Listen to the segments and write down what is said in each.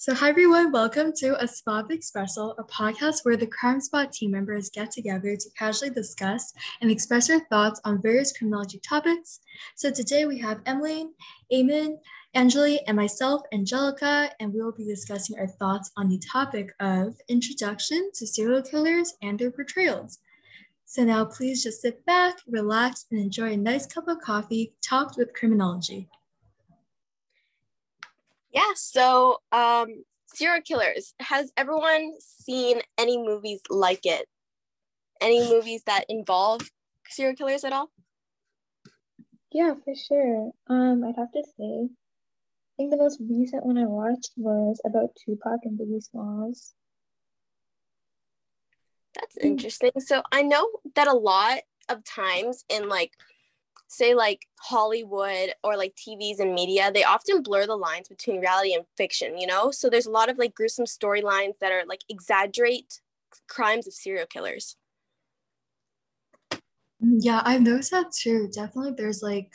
So, hi everyone, welcome to A Spot Espresso, a podcast where the Crime Spot team members get together to casually discuss and express their thoughts on various criminology topics. So, today we have Emily, Aiman, Anjali, and myself, Angelica, and we will be discussing our thoughts on the topic of introduction to serial killers and their portrayals. So, now please just sit back, relax, and enjoy a nice cup of coffee topped with criminology. Yeah, so um serial killers. Has everyone seen any movies like it? Any movies that involve serial killers at all? Yeah, for sure. Um, I'd have to say, I think the most recent one I watched was about Tupac and Biggie Smalls. That's interesting. So I know that a lot of times in like say like Hollywood or like TVs and media, they often blur the lines between reality and fiction, you know? So there's a lot of like gruesome storylines that are like exaggerate crimes of serial killers. Yeah, I've noticed that too. Definitely there's like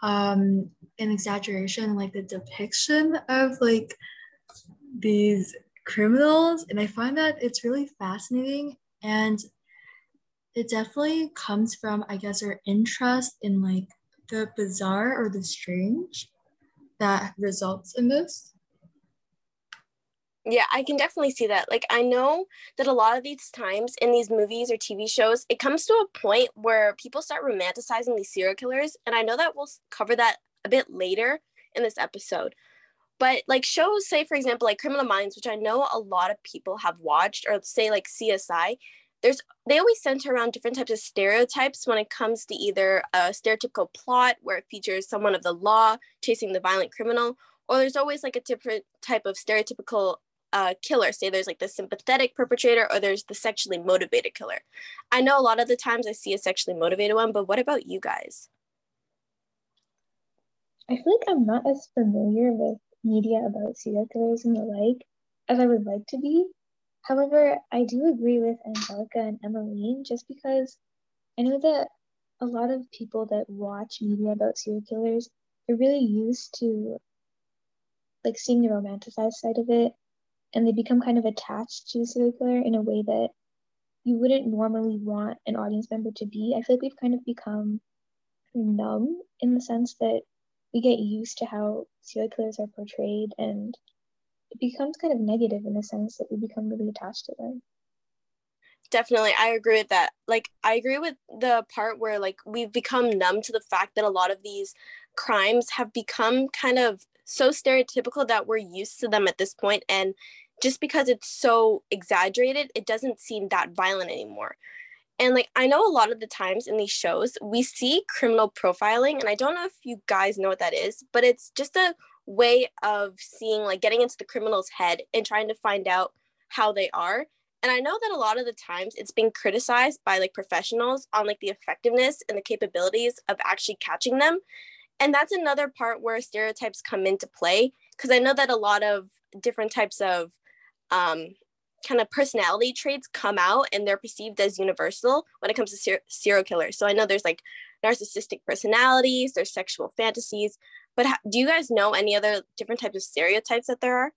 um an exaggeration like the depiction of like these criminals and I find that it's really fascinating and it definitely comes from, I guess, our interest in like the bizarre or the strange that results in this. Yeah, I can definitely see that. Like, I know that a lot of these times in these movies or TV shows, it comes to a point where people start romanticizing these serial killers. And I know that we'll cover that a bit later in this episode. But like shows, say, for example, like Criminal Minds, which I know a lot of people have watched, or say like CSI, there's they always center around different types of stereotypes when it comes to either a stereotypical plot where it features someone of the law chasing the violent criminal or there's always like a different type of stereotypical uh, killer. Say there's like the sympathetic perpetrator or there's the sexually motivated killer. I know a lot of the times i see a sexually motivated one but what about you guys? I feel like i'm not as familiar with media about serial killers and the like as i would like to be However, I do agree with Angelica and Emmaline just because I know that a lot of people that watch media about serial killers are really used to like seeing the romanticized side of it and they become kind of attached to the serial killer in a way that you wouldn't normally want an audience member to be. I feel like we've kind of become numb in the sense that we get used to how serial killers are portrayed and it becomes kind of negative in the sense that we become really attached to them. Definitely i agree with that. Like i agree with the part where like we've become numb to the fact that a lot of these crimes have become kind of so stereotypical that we're used to them at this point and just because it's so exaggerated it doesn't seem that violent anymore. And like i know a lot of the times in these shows we see criminal profiling and i don't know if you guys know what that is but it's just a way of seeing like getting into the criminal's head and trying to find out how they are. And i know that a lot of the times it's being criticized by like professionals on like the effectiveness and the capabilities of actually catching them. And that's another part where stereotypes come into play because i know that a lot of different types of um, kind of personality traits come out and they're perceived as universal when it comes to ser- serial killers. So i know there's like narcissistic personalities there's sexual fantasies but do you guys know any other different types of stereotypes that there are?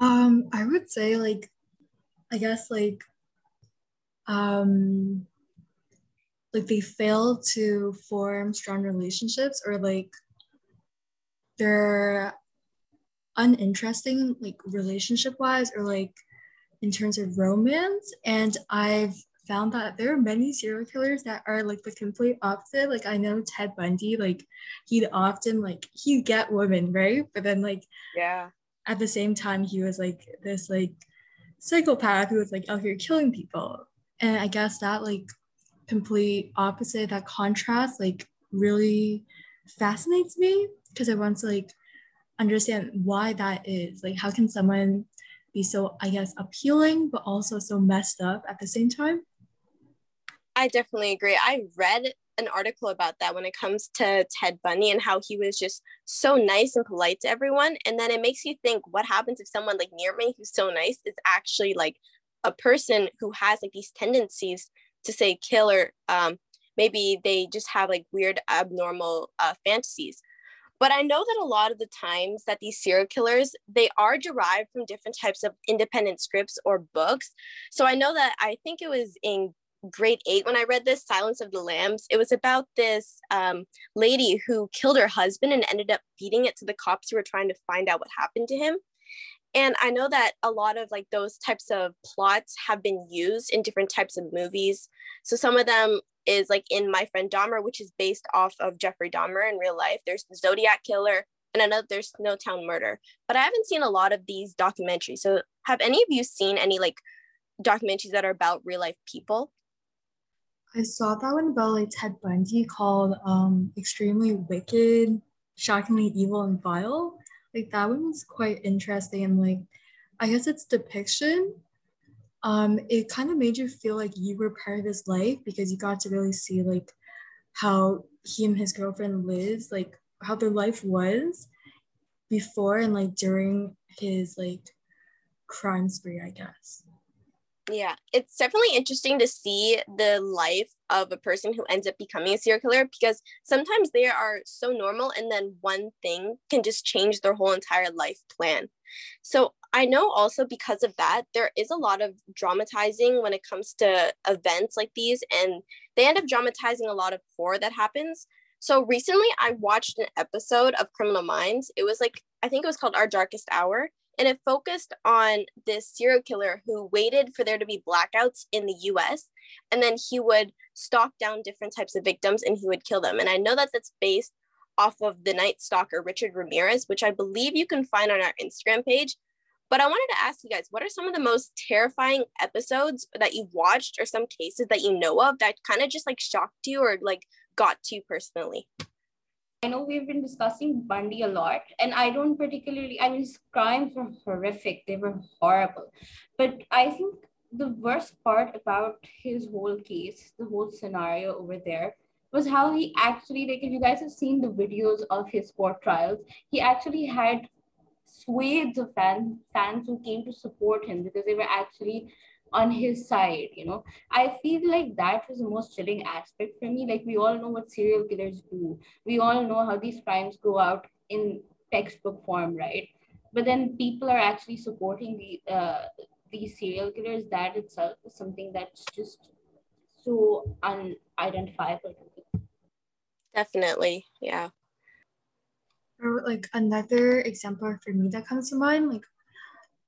Um, I would say like, I guess like, um, like they fail to form strong relationships or like they're uninteresting like relationship wise or like in terms of romance and i've found that there are many serial killers that are like the complete opposite. Like I know Ted Bundy, like he'd often like he'd get women, right? But then like yeah, at the same time he was like this like psychopath who was like out here killing people. And I guess that like complete opposite, that contrast like really fascinates me because I want to like understand why that is. Like how can someone be so I guess appealing but also so messed up at the same time? I definitely agree. I read an article about that when it comes to Ted Bundy and how he was just so nice and polite to everyone. And then it makes you think what happens if someone like near me who's so nice is actually like a person who has like these tendencies to say kill or um, maybe they just have like weird abnormal uh, fantasies. but i know that a lot of the times that these serial killers they are derived from different types of independent scripts or books so i know that i think it was in grade eight when i read this silence of the lambs it was about this um, lady who killed her husband and ended up feeding it to the cops who were trying to find out what happened to him and i know that a lot of like those types of plots have been used in different types of movies so some of them is like in My Friend Dahmer, which is based off of Jeffrey Dahmer in real life. There's the Zodiac Killer, and another there's Snowtown Murder. But I haven't seen a lot of these documentaries. So have any of you seen any like documentaries that are about real life people? I saw that one about like Ted Bundy called um Extremely Wicked, Shockingly Evil and Vile. Like that one was quite interesting and like I guess it's depiction um, it kind of made you feel like you were part of his life because you got to really see like how he and his girlfriend Liz, like how their life was before and like during his like crime spree, I guess. Yeah, it's definitely interesting to see the life of a person who ends up becoming a serial killer because sometimes they are so normal and then one thing can just change their whole entire life plan. So I know also because of that, there is a lot of dramatizing when it comes to events like these, and they end up dramatizing a lot of horror that happens. So recently, I watched an episode of Criminal Minds. It was like, I think it was called Our Darkest Hour, and it focused on this serial killer who waited for there to be blackouts in the US, and then he would stalk down different types of victims and he would kill them. And I know that that's based off of the Night Stalker Richard Ramirez, which I believe you can find on our Instagram page. But I wanted to ask you guys, what are some of the most terrifying episodes that you've watched or some cases that you know of that kind of just like shocked you or like got to you personally? I know we've been discussing Bundy a lot, and I don't particularly, I mean, his crimes were horrific, they were horrible. But I think the worst part about his whole case, the whole scenario over there, was how he actually, like, if you guys have seen the videos of his court trials, he actually had swathes of fans, fans who came to support him because they were actually on his side you know? I feel like that was the most chilling aspect for me. Like we all know what serial killers do. We all know how these crimes go out in textbook form right? But then people are actually supporting the uh, these serial killers. That itself is something that's just so unidentifiable definitely yeah. Or like another example for me that comes to mind, like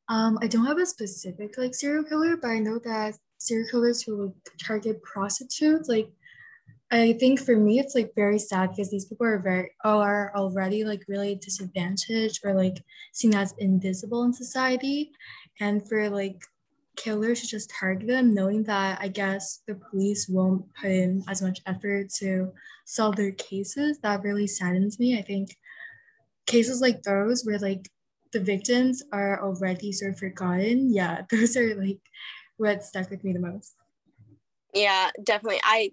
um, I don't have a specific like serial killer, but I know that serial killers who like, target prostitutes, like I think for me it's like very sad because these people are very are already like really disadvantaged or like seen as invisible in society, and for like killers to just target them, knowing that I guess the police won't put in as much effort to solve their cases, that really saddens me. I think cases like those where like the victims are already sort of forgotten, yeah, those are like what stuck with me the most. Yeah, definitely. I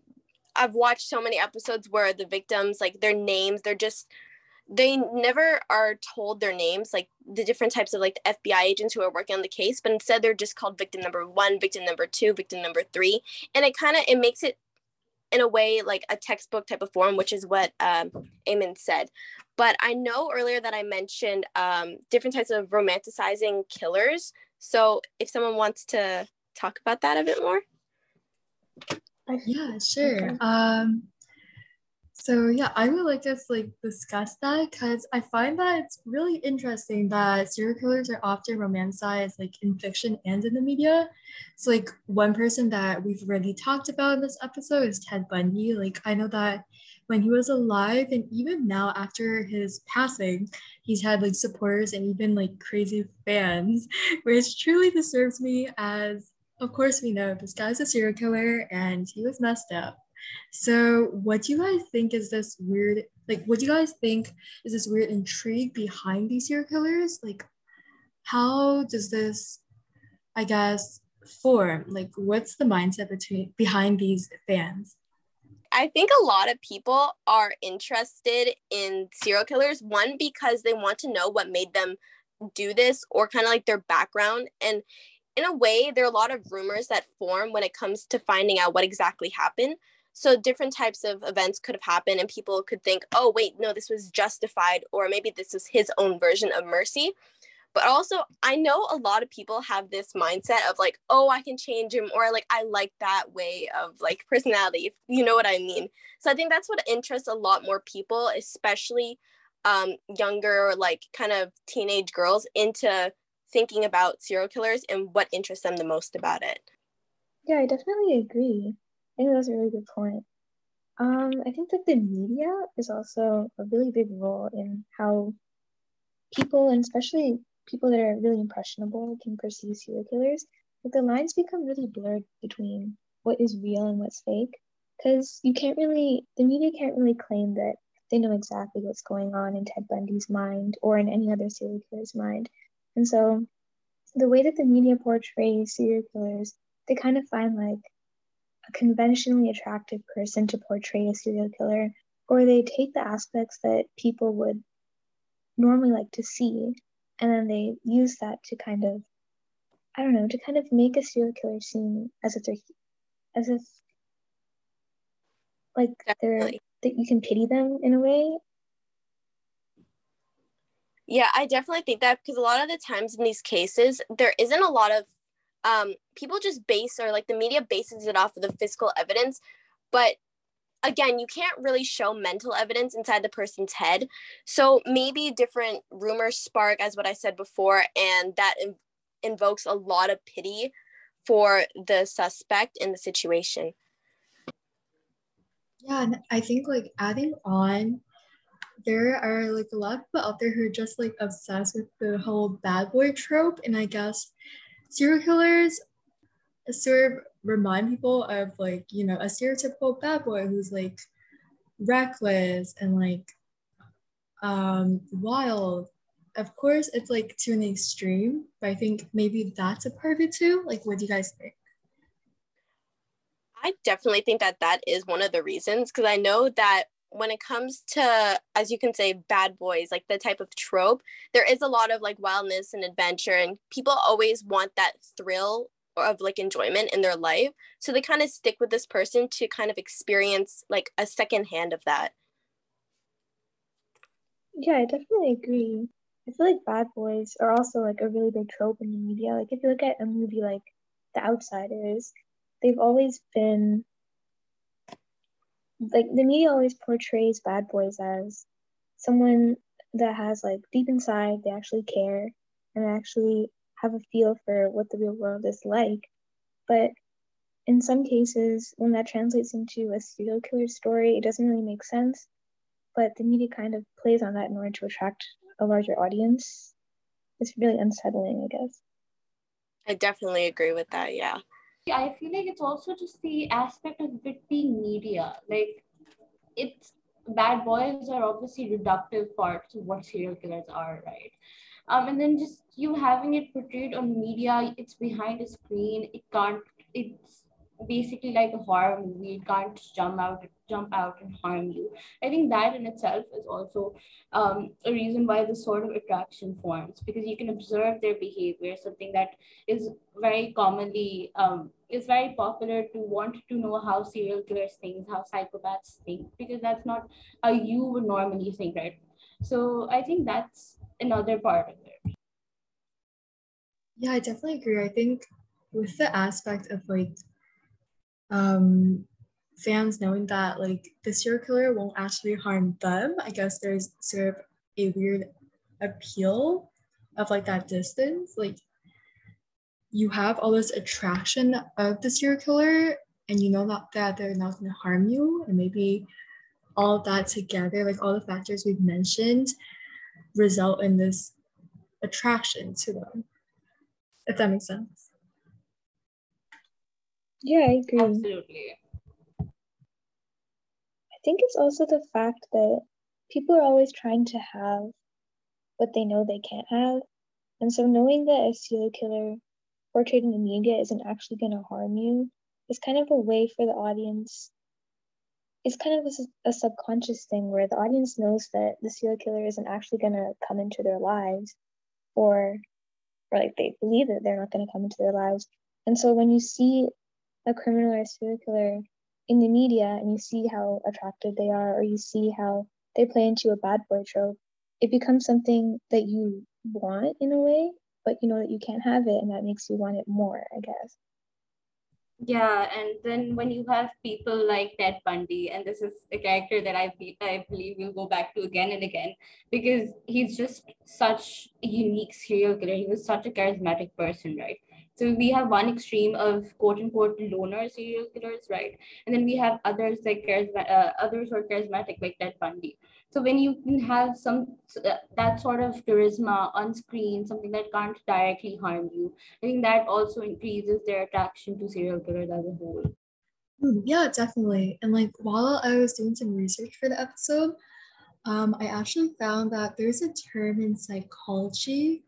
I've watched so many episodes where the victims like their names, they're just they never are told their names, like the different types of like the FBI agents who are working on the case, but instead they're just called victim number one, victim number two, victim number three. And it kind of it makes it in a way like a textbook type of form, which is what um, Aiman said. But I know earlier that I mentioned um, different types of romanticizing killers. So if someone wants to talk about that a bit more. Yeah, sure. Um, so yeah, I would like to like discuss that because I find that it's really interesting that serial killers are often romanticized like in fiction and in the media. So like one person that we've already talked about in this episode is Ted Bundy. Like I know that when he was alive and even now after his passing, he's had like supporters and even like crazy fans, which truly disturbs me as of course we know this guy's a serial killer and he was messed up so, what do you guys think is this weird? Like, what do you guys think is this weird intrigue behind these serial killers? Like, how does this, I guess, form? Like, what's the mindset between behind these fans? I think a lot of people are interested in serial killers. One, because they want to know what made them do this or kind of like their background. And in a way, there are a lot of rumors that form when it comes to finding out what exactly happened. So different types of events could have happened, and people could think, oh, wait, no, this was justified, or maybe this was his own version of mercy. But also, I know a lot of people have this mindset of like, oh, I can change him, or like, I like that way of like personality, you know what I mean. So I think that's what interests a lot more people, especially um, younger, like kind of teenage girls, into thinking about serial killers and what interests them the most about it. Yeah, I definitely agree. I think that's a really good point. Um, I think that the media is also a really big role in how people, and especially people that are really impressionable can perceive serial killers, like the lines become really blurred between what is real and what's fake. Because you can't really, the media can't really claim that they know exactly what's going on in Ted Bundy's mind or in any other serial killer's mind. And so the way that the media portrays serial killers, they kind of find like a conventionally attractive person to portray a serial killer, or they take the aspects that people would normally like to see and then they use that to kind of i don't know to kind of make a serial killer seem as if they're as if like Definitely. they're that you can pity them in a way yeah i definitely think that because a lot of the times in these cases there isn't a lot of um, people just base or like the media bases it off of the physical evidence but again, you can't really show mental evidence inside the person's head. So maybe different rumors spark, as what I said before, and that inv- invokes a lot of pity for the suspect in the situation. Yeah, and I think like adding on, there are like a lot of people out there who are just like obsessed with the whole bad boy trope, and I guess serial killers sort of remind people of like you know a stereotypical bad boy who's like reckless and like um wild. Of course it's like to an extreme but i think maybe that's a part of it too. Like what do you guys think? I definitely think that that is one of the reasons because i know that when it comes to as you can say bad boys like the type of trope there is a lot of like wildness and adventure and people always want that thrill of like enjoyment in their life. So they kind of stick with this person to kind of experience like a second hand of that. Yeah i definitely agree. I feel like bad boys are also like a really big trope in the media. Like if you look at a movie like the outsiders they've always been like the media always portrays bad boys as someone that has like deep inside they actually care and actually have a feel for what the real world is like. But in some cases, when that translates into a serial killer story, it doesn't really make sense. But the media kind of plays on that in order to attract a larger audience. It's really unsettling, I guess. I definitely agree with that. Yeah. I feel like it's also just the aspect of it being media. Like, it's bad boys are obviously reductive parts of what serial killers are, right? um, and then just you having it portrayed on media it's behind a screen it can't it's basically like a movie it can't jump out jump out and harm you i think that in itself is also um, a reason why this sort of attraction forms because you can observe their behavior something that is very commonly um, is very popular to want to know how serial killers think how psychopaths think because that's not how you would normally think right so i think that's another part of it. Yeah, I definitely agree. I think with the aspect of like um fans knowing that like the serial killer won't actually harm them, I guess there's sort of a weird appeal of like that distance. Like you have all this attraction of the serial killer and you know that, that they're not going to harm you and maybe all that together like all the factors we've mentioned result in this attraction to them, if that makes sense. Yeah, I agree. Absolutely. I think it's also the fact that people are always trying to have what they know they can't have. And so knowing that a serial killer portrayed in the media isn't actually going to harm you is kind of a way for the audience it's kind of a, a, subconscious thing where the audience knows that the serial killer isn't actually going to come into their lives or or like they believe that they're not going to come into their lives and so when you see a criminal or serial killer in the media and you see how attractive they are or you see how they play into a bad boy trope, it becomes something that you want in a way, but you know that you can't have it and that makes you want it more, I guess. Yeah, and then when you have people like Ted Bundy, and this is a character that I I believe we'll go back to again and again because he's just such a unique serial killer. He was such a charismatic person, right? So we have one extreme of quote unquote loner serial killers, right? And then we have others like charisma- uh, others who are charismatic like Ted Bundy. So when you can have some uh, that sort of charisma on screen, something that can't directly harm you, I think that also increases their attraction to serial killers as a whole. Hmm, yeah, definitely. And like while I was doing some research for the episode, um, I actually found that there's a term in psychology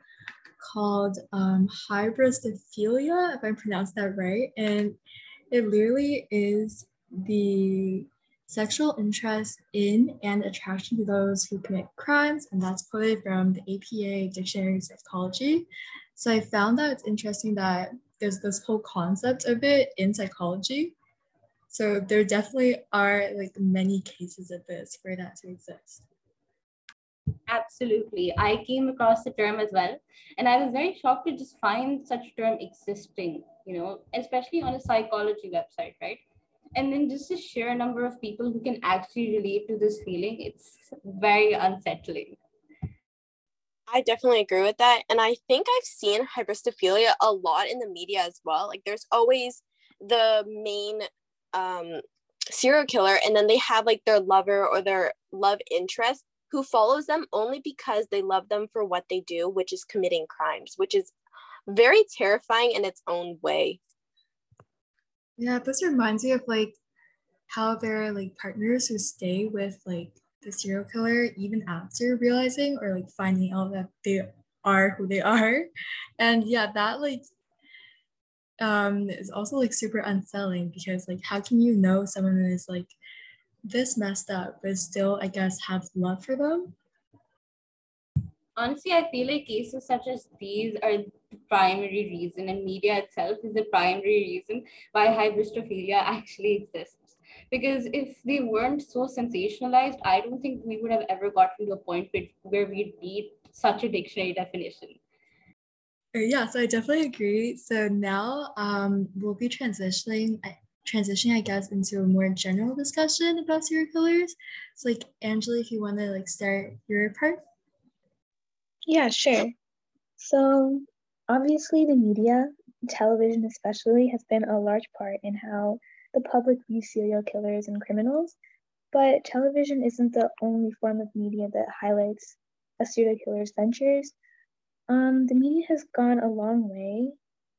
called um, hybristophilia, if I pronounced that right. And it literally is the sexual interest in and attraction to those who commit crimes. And that's quoted from the APA Dictionary of Psychology. So I found that it's interesting that there's this whole concept of it in psychology. So there definitely are like many cases of this for that to exist. Absolutely. I came across the term as well. And I was very shocked to just find such term existing, you know, especially on a psychology website, right? And then just the sheer number of people who can actually relate to this feeling, it's very unsettling. I definitely agree with that. And I think I've seen hybristophilia a lot in the media as well. Like there's always the main um, serial killer, and then they have like their lover or their love interest who follows them only because they love them for what they do, which is committing crimes, which is very terrifying in its own way. Yeah, this reminds me of like how there are like partners who stay with like the serial killer even after realizing or like finding out that they are who they are. And yeah, that like um is also like super unsettling because like how can you know someone is like this messed up, but still, I guess, have love for them? Honestly, I feel like cases such as these are the primary reason, and media itself is the primary reason why hybristophilia actually exists. Because if they weren't so sensationalized, I don't think we would have ever gotten to a point where we'd need such a dictionary definition. Uh, yeah, so I definitely agree. So now um, we'll be transitioning transitioning, I guess, into a more general discussion about serial killers. So, like, Anjali, if you want to like start your part. Yeah, sure. So, obviously, the media, television especially, has been a large part in how the public views serial killers and criminals. But television isn't the only form of media that highlights a serial killer's ventures. Um, the media has gone a long way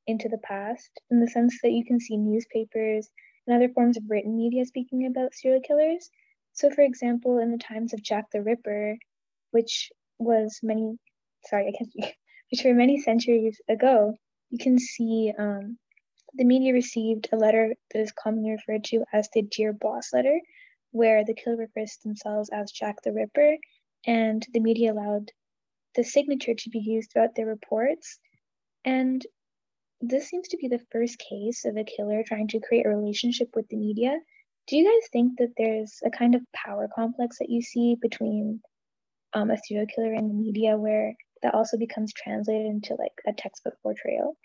into the past in the sense that you can see newspapers and other forms of written media speaking about serial killers. So, for example, in the times of Jack the Ripper, which was many, sorry, I can't speak, which were many centuries ago, you can see um, the media received a letter that is commonly referred to as the Dear Boss letter, where the killer refers themselves as Jack the Ripper, and the media allowed the signature to be used throughout their reports. And this seems to be the first case of a killer trying to create a relationship with the media. Do you guys think that there's a kind of power complex that you see between um, a serial killer and the media where that also becomes translated into like a textbook portrayal?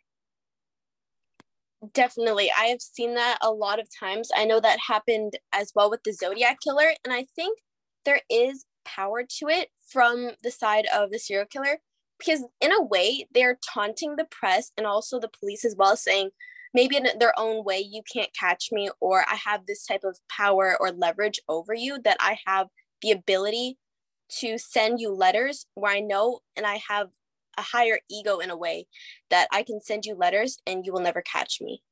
Definitely. I have seen that a lot of times. I know that happened as well with the Zodiac killer. And I think there is power to it from the side of the serial killer because in a way they're taunting the press and also the police as well saying maybe in their own way you can't catch me or i have this type of power or leverage over you that i have the ability to send you letters where i know and i have a higher ego in a way that i can send you letters and you will never catch me.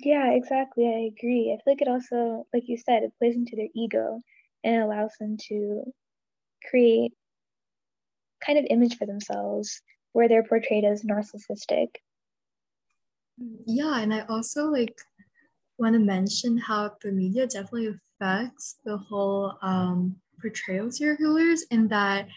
Yeah exactly i agree. I feel like it also like you said it plays into their ego and allows them to create kind of image for themselves where they're portrayed as narcissistic. Yeah, and I also like want to mention how the media definitely affects the whole um, portrayal of serial killers in that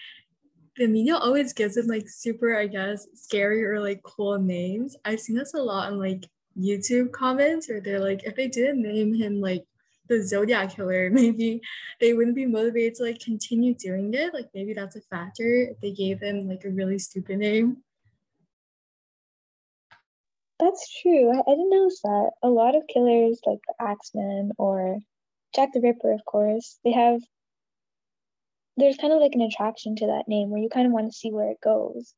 the media always gives them like super, I guess, scary or like cool names. I've seen this a lot in like YouTube comments where they're like, if they didn't name him like the Zodiac killer, maybe they wouldn't be motivated to like continue doing it. Like maybe that's a factor if they gave him like a really stupid name. That's true. I, I didn't notice that. A lot of killers, like the Axeman or Jack the Ripper, of course, they have there's kind of like an attraction to that name where you kind of want to see where it goes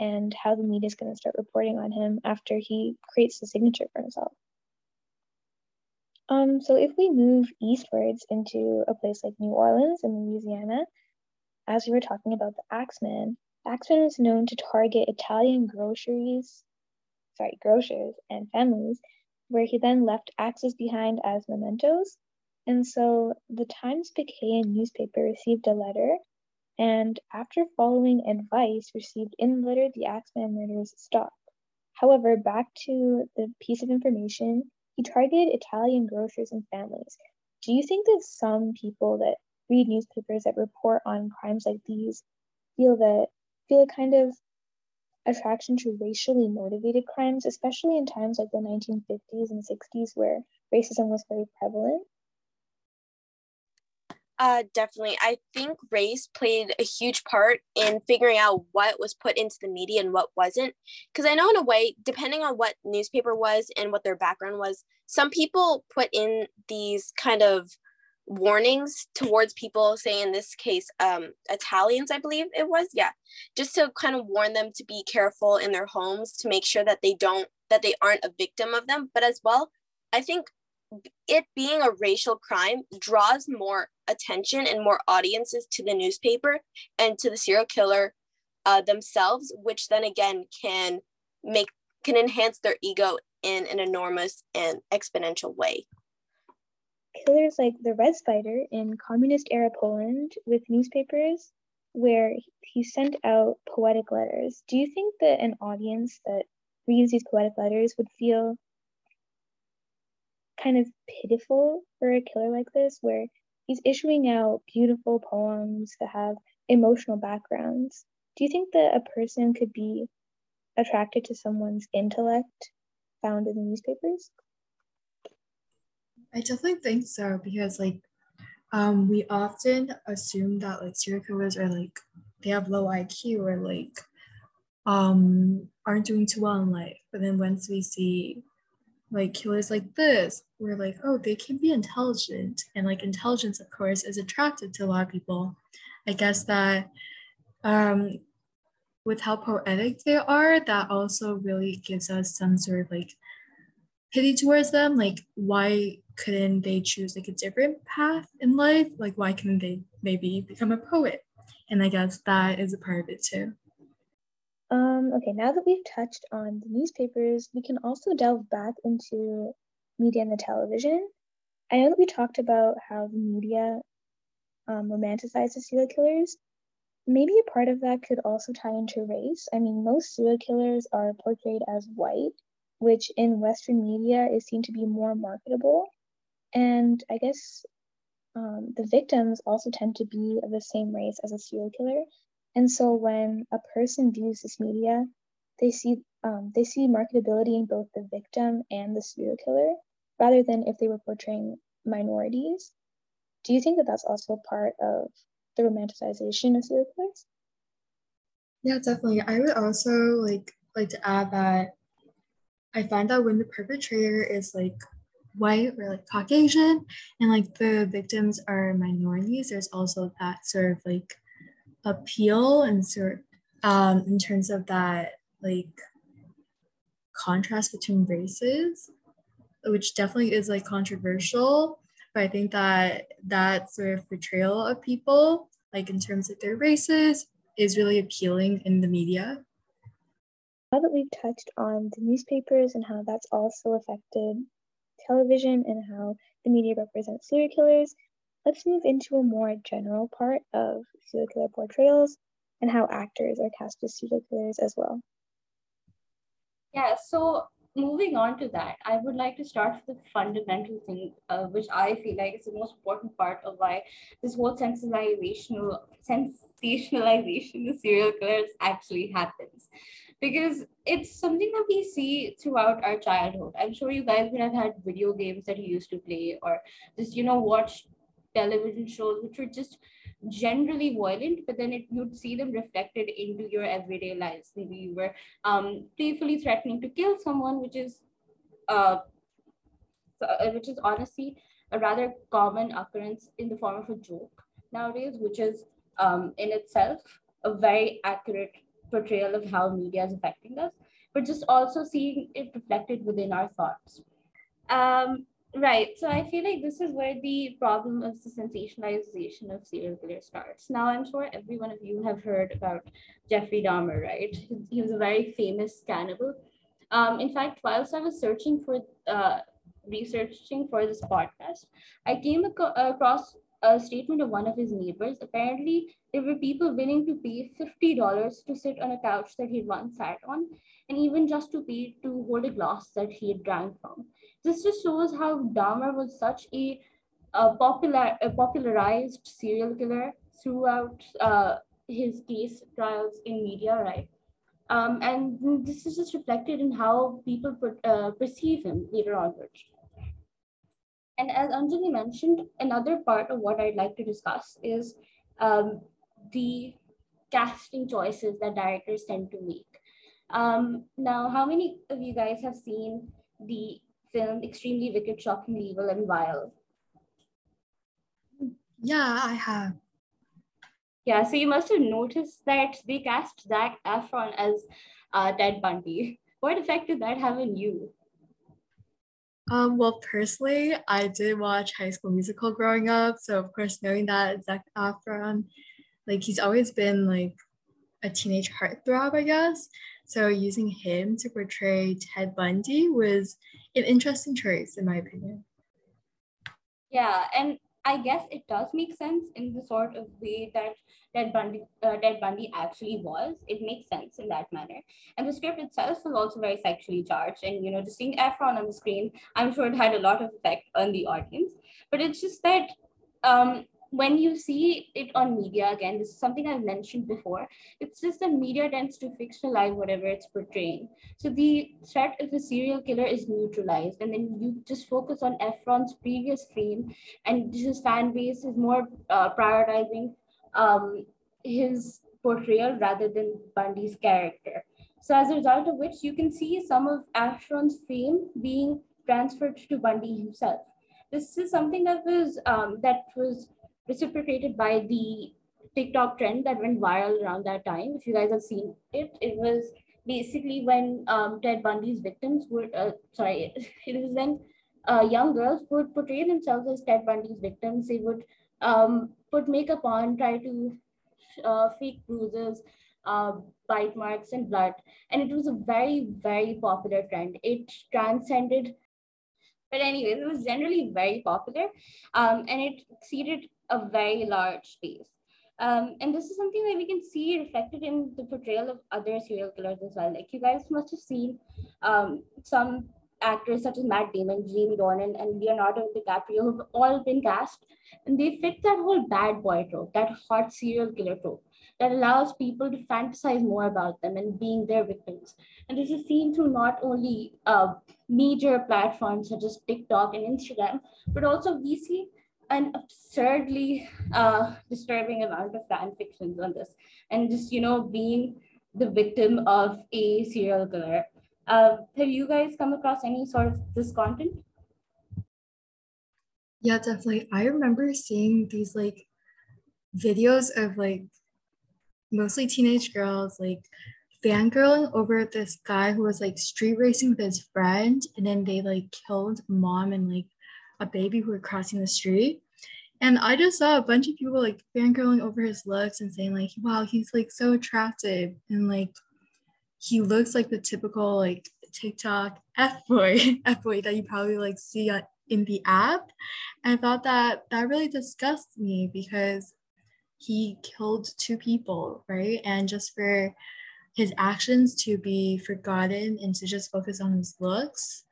and how the media is going to start reporting on him after he creates the signature for himself. Um, so if we move eastwards into a place like New Orleans in Louisiana, as we were talking about the Axeman, Axeman was known to target Italian groceries, sorry, grocers and families, where he then left axes behind as mementos. And so the Times Picayune newspaper received a letter, and after following advice received in the letter, the Axeman murders stopped. However, back to the piece of information, he targeted Italian grocers and families. Do you think that some people that read newspapers that report on crimes like these feel that feel a kind of attraction to racially motivated crimes, especially in times like the 1950s and 60s where racism was very prevalent? Uh, definitely. I think race played a huge part in figuring out what was put into the media and what wasn't. Because I know, in a way, depending on what newspaper was and what their background was, some people put in these kind of warnings towards people, say in this case, um, Italians, I believe it was, yeah, just to kind of warn them to be careful in their homes to make sure that they don't, that they aren't a victim of them. But as well, I think it being a racial crime draws more attention and more audiences to the newspaper and to the serial killer uh, themselves, which then again can make can enhance their ego in an enormous and exponential way. Killers like the Red Spider in communist era Poland with newspapers where he sent out poetic letters. Do you think that an audience that reads these poetic letters would feel kind of pitiful for a killer like this, where he's issuing out beautiful poems that have emotional backgrounds. Do you think that a person could be attracted to someone's intellect found in the newspapers? I definitely think so because like um we often assume that like serial killers are like they have low IQ or like um aren't doing too well in life. But then once we see like killers like this we're like oh they can be intelligent and like intelligence of course is attractive to a lot of people. I guess that um with how poetic they are that also really gives us some sort of like pity towards them. Like why couldn't they choose like a different path in life? Like why couldn't they maybe become a poet? And i guess that is a part of it too um, okay, now that we've touched on the newspapers, we can also delve back into media and the television. I know that we talked about how the media um, romanticizes serial killers. Maybe a part of that could also tie into race. I mean, most serial killers are portrayed as white, which in Western media is seen to be more marketable. And I guess um, the victims also tend to be of the same race as a serial killer. And so when a person views this media, they see um, they see marketability in both the victim and the serial killer, rather than if they were portraying minorities. Do you think that that's also part of the romanticization of serial killers? Yeah, definitely. I would also like like to add that I find that when the perpetrator is like white or like Caucasian and like the victims are minorities, there's also that sort of like appeal and sort um, in terms of that like contrast between races, which definitely is like controversial. But I think that that sort of portrayal of people, like in terms of their races, is really appealing in the media. Now that we've touched on the newspapers and how that's also affected television and how the media represents serial killers, let's move into a more general part of serial killer portrayals and how actors are cast as serial killers as well. Yeah, so moving on to that, I would like to start with the fundamental thing, uh, which I feel like is the most important part of why this whole sensationalization, sensationalization of serial killers actually happens. because it's something that we see throughout our childhood. I'm sure you guys would have had video games that you used to play or just, you know, watch television shows which were just generally violent, but then it, you'd see them reflected into your everyday lives. Maybe you were um, playfully threatening to kill someone, which is, uh, uh, which is honestly a rather common occurrence in the form of a joke nowadays, which is um, in itself a very accurate portrayal of how media is affecting us, but just also seeing it reflected within our thoughts. Um, right. So I feel like this is where the problem of the sensationalization of serial killer starts. Now, I'm sure every one of you have heard about Jeffrey Dahmer, right? He was a very famous cannibal. Um, in fact, whilst I was searching for uh, researching for this podcast, I came ac- across a statement of one of his neighbors. Apparently, there were people willing to pay $50 to sit on a couch that he once sat on, and even just to pay to hold a glass that he had drank from. This just shows how Dahmer was such a, a popular, a popularized serial killer throughout uh, his case trials in media, right? Um, and this is just reflected in how people per, uh, perceive him later onwards. And as Anjali mentioned, another part of what I'd like to discuss is um, the casting choices that directors tend to make. Um, now, how many of you guys have seen the film Extremely Wicked, Shockingly Evil, and Vile? Yeah, I have. Yeah, so you must have noticed that they cast Zac Efron as uh, Ted Bundy. What effect did that have on you? Um, well, personally, I did watch High School Musical growing up, so of course, knowing that Zac Efron, like he's always been like a teenage heartthrob, I guess. So using him to portray Ted Bundy was an interesting choice, in my opinion. Yeah, and I guess it does make sense in the sort of way that Ted Bundy, uh, Ted Bundy actually was. It makes sense in that manner. And the script itself was also very sexually charged. And, you know, just seeing Efron on the screen, I'm sure it had a lot of effect on the audience. But it's just that um, when you see it on media, again, this is something I've mentioned before, it's just that media tends to fictionalize whatever it's portraying. So the threat of a serial killer is neutralized, and then you just focus on Efron's previous fame, and his fan base is more uh, prioritizing um, his portrayal rather than Bundy's character. So as a result of which, you can see some of Efron's fame being transferred to Bundy himself. This is something that was um, that was reciprocated by the TikTok trend that went viral around that time. If you guys have seen it, it was basically when um, Ted Bundy's victims were, uh, sorry, it was when uh, young girls would portray themselves as Ted Bundy's victims. They would um, put makeup on, try to uh, fake bruises, uh, bite marks, and blood. And it was a very, very popular trend. It transcended but anyways, it was generally very popular um, and it exceeded a very large space. Um, and this is something that we can see reflected in the portrayal of other serial killers as well. Like you guys must have seen um, some actors such as Matt Damon, Jamie Dornan, and Leonardo DiCaprio who have all been cast, and they fit that whole bad boy trope, that hot serial killer trope that allows people to fantasize more about them and being their victims. And this is seen through not only uh, major platforms such as TikTok and Instagram, but also we see an absurdly uh, disturbing amount of fan fictions on this. And just you know being the victim of a serial killer. Uh, have you guys come across any sort of this content? Yeah definitely. I remember seeing these like videos of like mostly teenage girls like fangirling over this guy who was like street racing with his friend and then they like killed mom and like a baby who were crossing the street. And I just saw a bunch of people like fangirling over his looks and saying, like, wow, he's like so attractive. And like he looks like the typical like TikTok F boy, F boy that you probably like see in the app. And I thought that that really disgusts me because he killed two people, right? And just for his actions to be forgotten and to just focus on his looks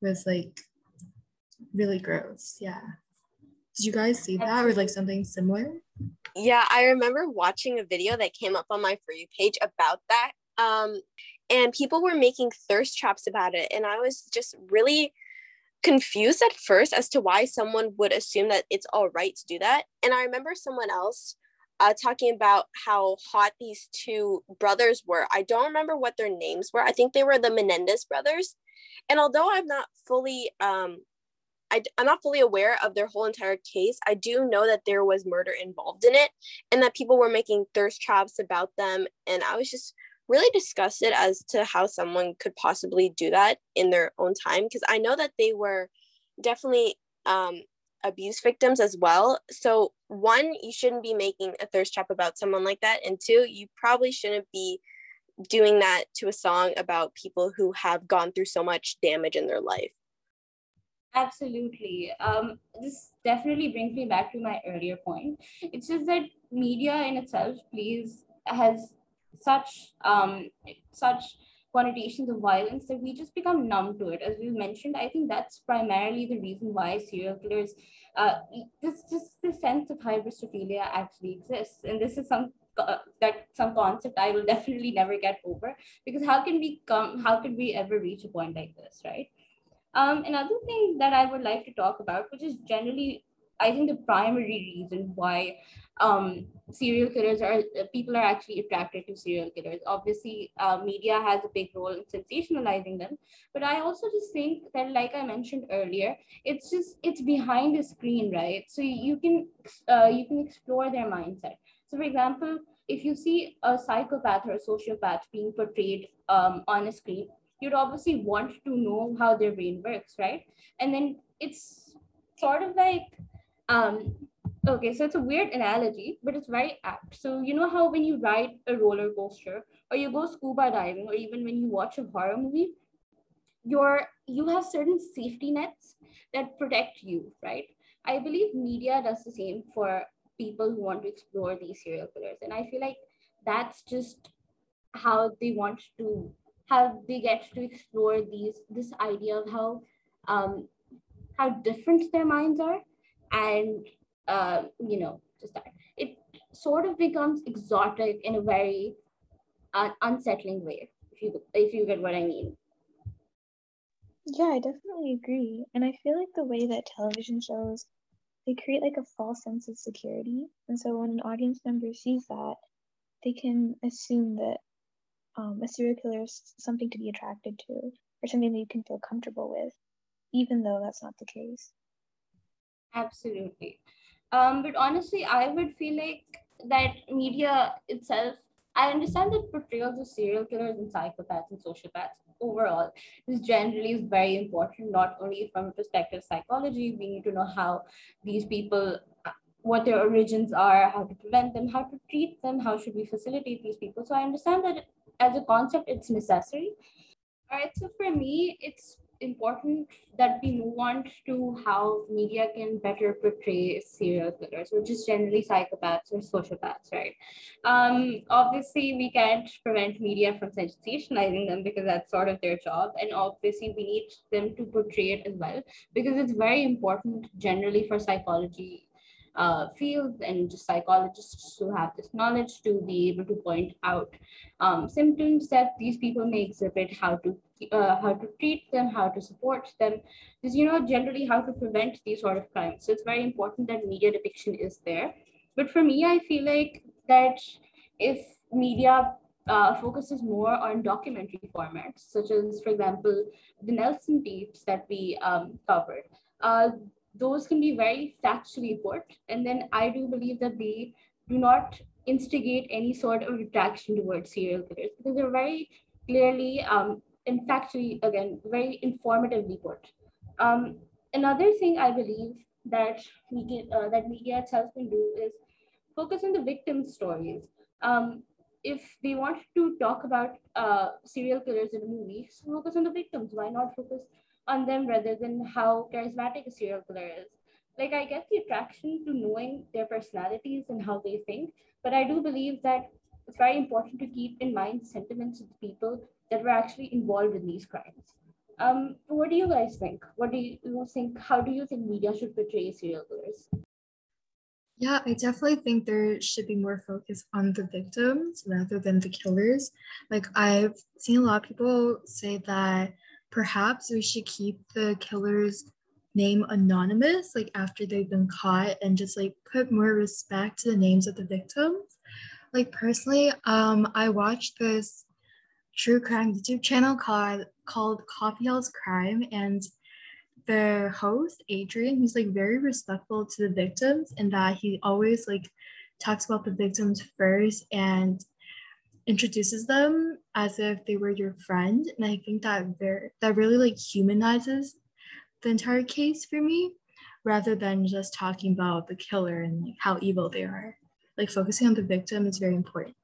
was like really gross. Yeah. Did you guys see that or like something similar? Yeah, I remember watching a video that came up on my For You page about that Um, and people were making thirst traps about it. And I was just really confused at first as to why someone would assume that it's all right to do that. And I remember someone else uh, talking about how hot these two brothers were. I don't remember what their names were. I think they were the Menendez brothers. And although I'm not fully, um, I, I'm not fully aware of their whole entire case, I do know that there was murder involved in it and that people were making thirst traps about them. And I was just really disgusted as to how someone could possibly do that in their own time because I know that they were definitely um, abuse victims as well. So, one, you shouldn't be making a thirst trap about someone like that. And two, you probably shouldn't be doing that to a song about people who have gone through so much damage in their life. Absolutely. Um, this definitely brings me back to my earlier point. It's just that media in itself, please, has such um, such connotations of violence that we just become numb to it. As we mentioned, I think that's primarily the reason why serial killers, uh, this just the sense of hybristophilia actually exists, and this is some uh, that some concept I will definitely never get over because how can we come? How could we ever reach a point like this, right? Um, another thing that I would like to talk about, which is generally, I think, the primary reason why um, serial killers are people are actually attracted to serial killers. Obviously, uh, media has a big role in sensationalizing them, but I also just think that, like I mentioned earlier, it's just it's behind the screen, right? So you can uh, you can explore their mindset. So, for example, if you see a psychopath or a sociopath being portrayed um, on a screen, you'd obviously want to know how their brain works, right? And then it's sort of like um, okay, so it's a weird analogy, but it's very apt. So you know how when you ride a roller coaster or you go scuba diving or even when you watch a horror movie, you're you have certain safety nets that protect you, right? I believe media does the same for people who want to explore these serial killers. And I feel like that's just how they want to how they get to explore these this idea of how um how different their minds are and uh, you know, just that. It sort of becomes exotic in a very uh, unsettling way, if you if you get what I mean. Yeah, I definitely agree. And I feel like the way that television shows they create like a false sense of security. And so when an audience member sees that, they can assume that um, a serial killer is something to be attracted to or something that you can feel comfortable with, even though that's not the case. Absolutely. Um, but honestly, I would feel like that media itself, I understand that portrayals of serial killers and psychopaths and sociopaths overall is generally very important, not only from a perspective of psychology, we need to know how these people, what their origins are, how to prevent them, how to treat them, how should we facilitate these people. So I understand that as a concept, it's necessary. All right, so for me, it's important that we move on to how media can better portray serial killers, which is generally psychopaths or sociopaths, right? Um, obviously, we can't prevent media from sensationalizing them because that's sort of their job. And obviously, we need them to portray it as well because it's very important generally for psychology uh, fields and psychologists who have this knowledge to be able to point out um, symptoms that these people may exhibit, how to uh, how to treat them, how to support them, is you know generally how to prevent these sort of crimes. So it's very important that media depiction is there. But for me, I feel like that if media uh, focuses more on documentary formats, such as, for example, the Nilsen tapes that we um, covered. Uh, those can be very factually put. And then I do believe that they do not instigate any sort of attraction towards serial killers because they're very clearly um, and factually, again, very informatively put. Um, another thing I believe that media, uh, that media itself can do is focus on the victim stories. Um, if they want to talk about uh, serial killers in a movie, focus on the victims. Why not focus on them rather than how charismatic a serial killer is. Like I get the attraction to knowing their personalities and how they think, but I do believe that it's very important to keep in mind sentiments of the people that were actually involved in these crimes. Um, what do you guys think? What do you think? How do you think media should portray serial killers? Yeah, I definitely think there should be more focus on the victims rather than the killers. Like, I've seen a lot of people say that perhaps we should keep the killer's name anonymous, like after they've been caught, and just like put more respect to the names of the victims. Like, personally, um, I watched this true crime YouTube channel called called Coffee House Crime, and the host adrian he's like very respectful to the victims and that he always like talks about the victims first and introduces them as if they were your friend. And i think that very that really like humanizes the entire case for me rather than just talking about the killer and like how evil they are. Like focusing on the victim is very important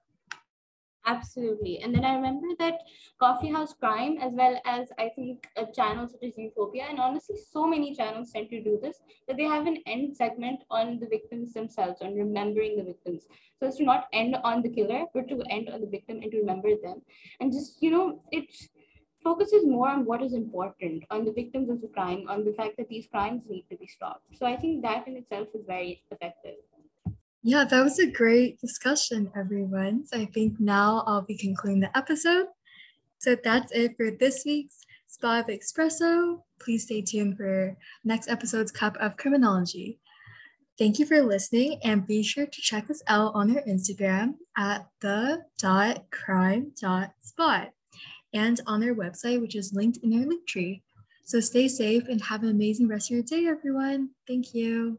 Absolutely. And then I remember that Coffee House Crime, as well as I think a channel such as Utopia, and honestly, so many channels tend to do this, that they have an end segment on the victims themselves, on remembering the victims. So it's to not end on the killer, but to end on the victim and to remember them. And just, you know, it focuses more on what is important, on the victims of the crime, on the fact that these crimes need to be stopped. So I think that in itself is very effective. Yeah, that was a great discussion, everyone. So I think now I'll be concluding the episode. So that's it for this week's Spot of Espresso. Please stay tuned for next episode's Cup of Criminology. Thank you for listening and be sure to check us out on our Instagram at the dot crime dot spot and on their website, which is linked in our link tree. So stay safe and have an amazing rest of your day, everyone. Thank you.